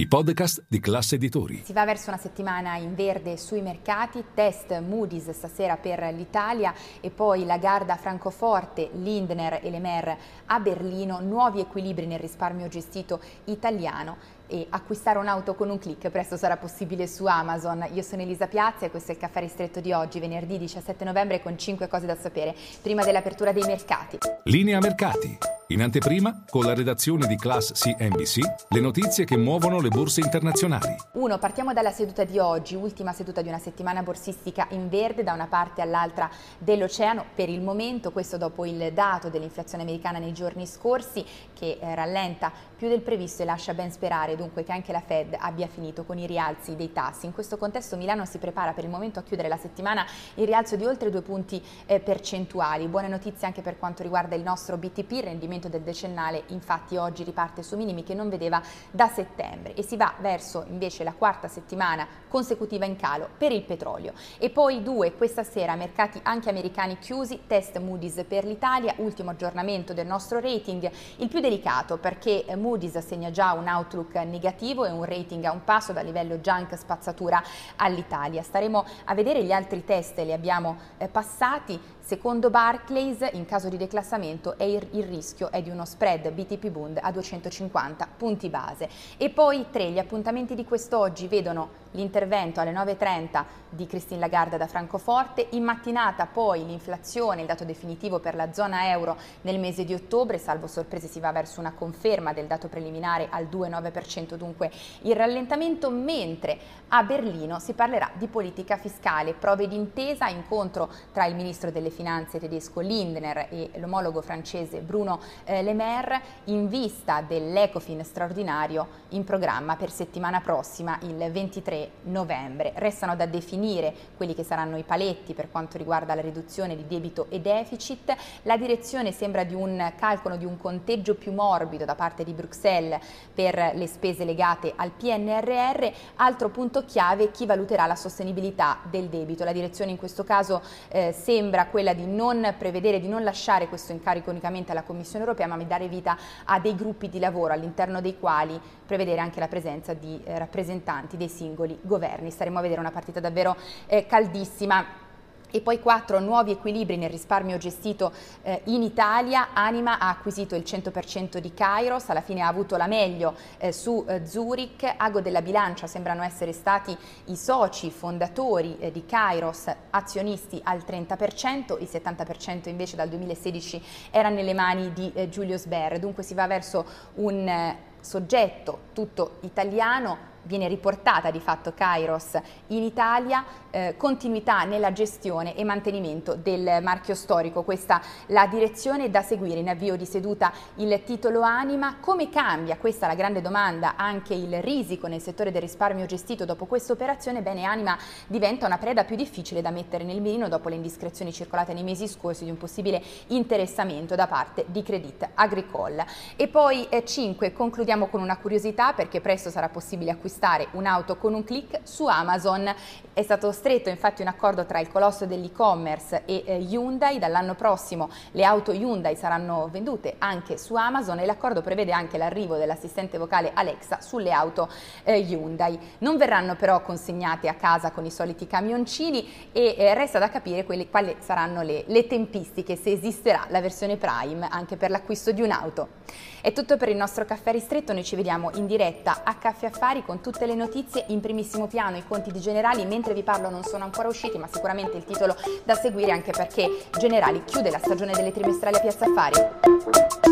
i podcast di classe editori. Si va verso una settimana in verde sui mercati, test Moody's stasera per l'Italia e poi la Garda Francoforte, Lindner e Lemer a Berlino, nuovi equilibri nel risparmio gestito italiano e acquistare un'auto con un clic presto sarà possibile su Amazon. Io sono Elisa Piazza e questo è il caffè ristretto di oggi, venerdì 17 novembre con 5 cose da sapere prima dell'apertura dei mercati. Linea mercati. In anteprima, con la redazione di Class CNBC, le notizie che muovono le borse internazionali. 1. Partiamo dalla seduta di oggi, ultima seduta di una settimana borsistica in verde da una parte all'altra dell'oceano. Per il momento, questo dopo il dato dell'inflazione americana nei giorni scorsi, che eh, rallenta più del previsto e lascia ben sperare dunque che anche la Fed abbia finito con i rialzi dei tassi. In questo contesto Milano si prepara per il momento a chiudere la settimana il rialzo di oltre due punti eh, percentuali. Buone notizie anche per quanto riguarda il nostro BTP, il rendimento del decennale infatti oggi riparte su minimi che non vedeva da settembre e si va verso invece la quarta settimana consecutiva in calo per il petrolio. E poi due, questa sera mercati anche americani chiusi, test Moody's per l'Italia, ultimo aggiornamento del nostro rating, il più delicato perché Moody's segna già un outlook negativo e un rating a un passo dal livello junk spazzatura all'Italia. Staremo a vedere gli altri test, li abbiamo eh, passati. Secondo Barclays, in caso di declassamento, il, il rischio è di uno spread BTP Bund a 250 punti base. E poi tre, gli appuntamenti di quest'oggi vedono l'intervento alle 9.30 di Christine Lagarde da Francoforte, in mattinata poi l'inflazione, il dato definitivo per la zona euro nel mese di ottobre, salvo sorprese si va verso una conferma del dato preliminare al 2,9%, dunque il rallentamento, mentre a Berlino si parlerà di politica fiscale, prove d'intesa, incontro tra il ministro delle finanze tedesco Lindner e l'omologo francese Bruno eh, Le Maire in vista dell'Ecofin straordinario in programma per settimana prossima il 23 novembre. Restano da definire quelli che saranno i paletti per quanto riguarda la riduzione di debito e deficit. La direzione sembra di un calcolo di un conteggio più morbido da parte di Bruxelles per le spese legate al PNRR. Altro punto chiave, chi valuterà la sostenibilità del debito. La direzione in questo caso eh, sembra quella di non prevedere, di non lasciare questo incarico unicamente alla Commissione europea, ma di dare vita a dei gruppi di lavoro all'interno dei quali prevedere anche la presenza di eh, rappresentanti dei singoli governi. Staremo a vedere una partita davvero eh, caldissima. E poi quattro nuovi equilibri nel risparmio gestito eh, in Italia. Anima ha acquisito il 100% di Kairos, alla fine ha avuto la meglio eh, su eh, Zurich. Ago della Bilancia sembrano essere stati i soci fondatori eh, di Kairos, azionisti al 30%, il 70% invece dal 2016 era nelle mani di eh, Giulio Sber. Dunque si va verso un eh, soggetto tutto italiano viene riportata di fatto Kairos in Italia, eh, continuità nella gestione e mantenimento del marchio storico. Questa la direzione da seguire in avvio di seduta il titolo Anima. Come cambia, questa è la grande domanda, anche il risico nel settore del risparmio gestito dopo questa operazione? Bene, Anima diventa una preda più difficile da mettere nel mirino dopo le indiscrezioni circolate nei mesi scorsi di un possibile interessamento da parte di Credit Agricole. E poi 5, eh, concludiamo con una curiosità perché presto sarà possibile acquistare un'auto con un clic su Amazon. È stato stretto infatti un accordo tra il colosso dell'e-commerce e eh, Hyundai. Dall'anno prossimo le auto Hyundai saranno vendute anche su Amazon e l'accordo prevede anche l'arrivo dell'assistente vocale Alexa sulle auto eh, Hyundai. Non verranno però consegnate a casa con i soliti camioncini e eh, resta da capire quelle, quali saranno le, le tempistiche, se esisterà la versione Prime anche per l'acquisto di un'auto. È tutto per il nostro caffè ristretto, noi ci vediamo in diretta a Caffè Affari con tutte le notizie in primissimo piano, i conti di Generali, mentre vi parlo non sono ancora usciti, ma sicuramente il titolo da seguire anche perché Generali chiude la stagione delle trimestrali a Piazza Affari.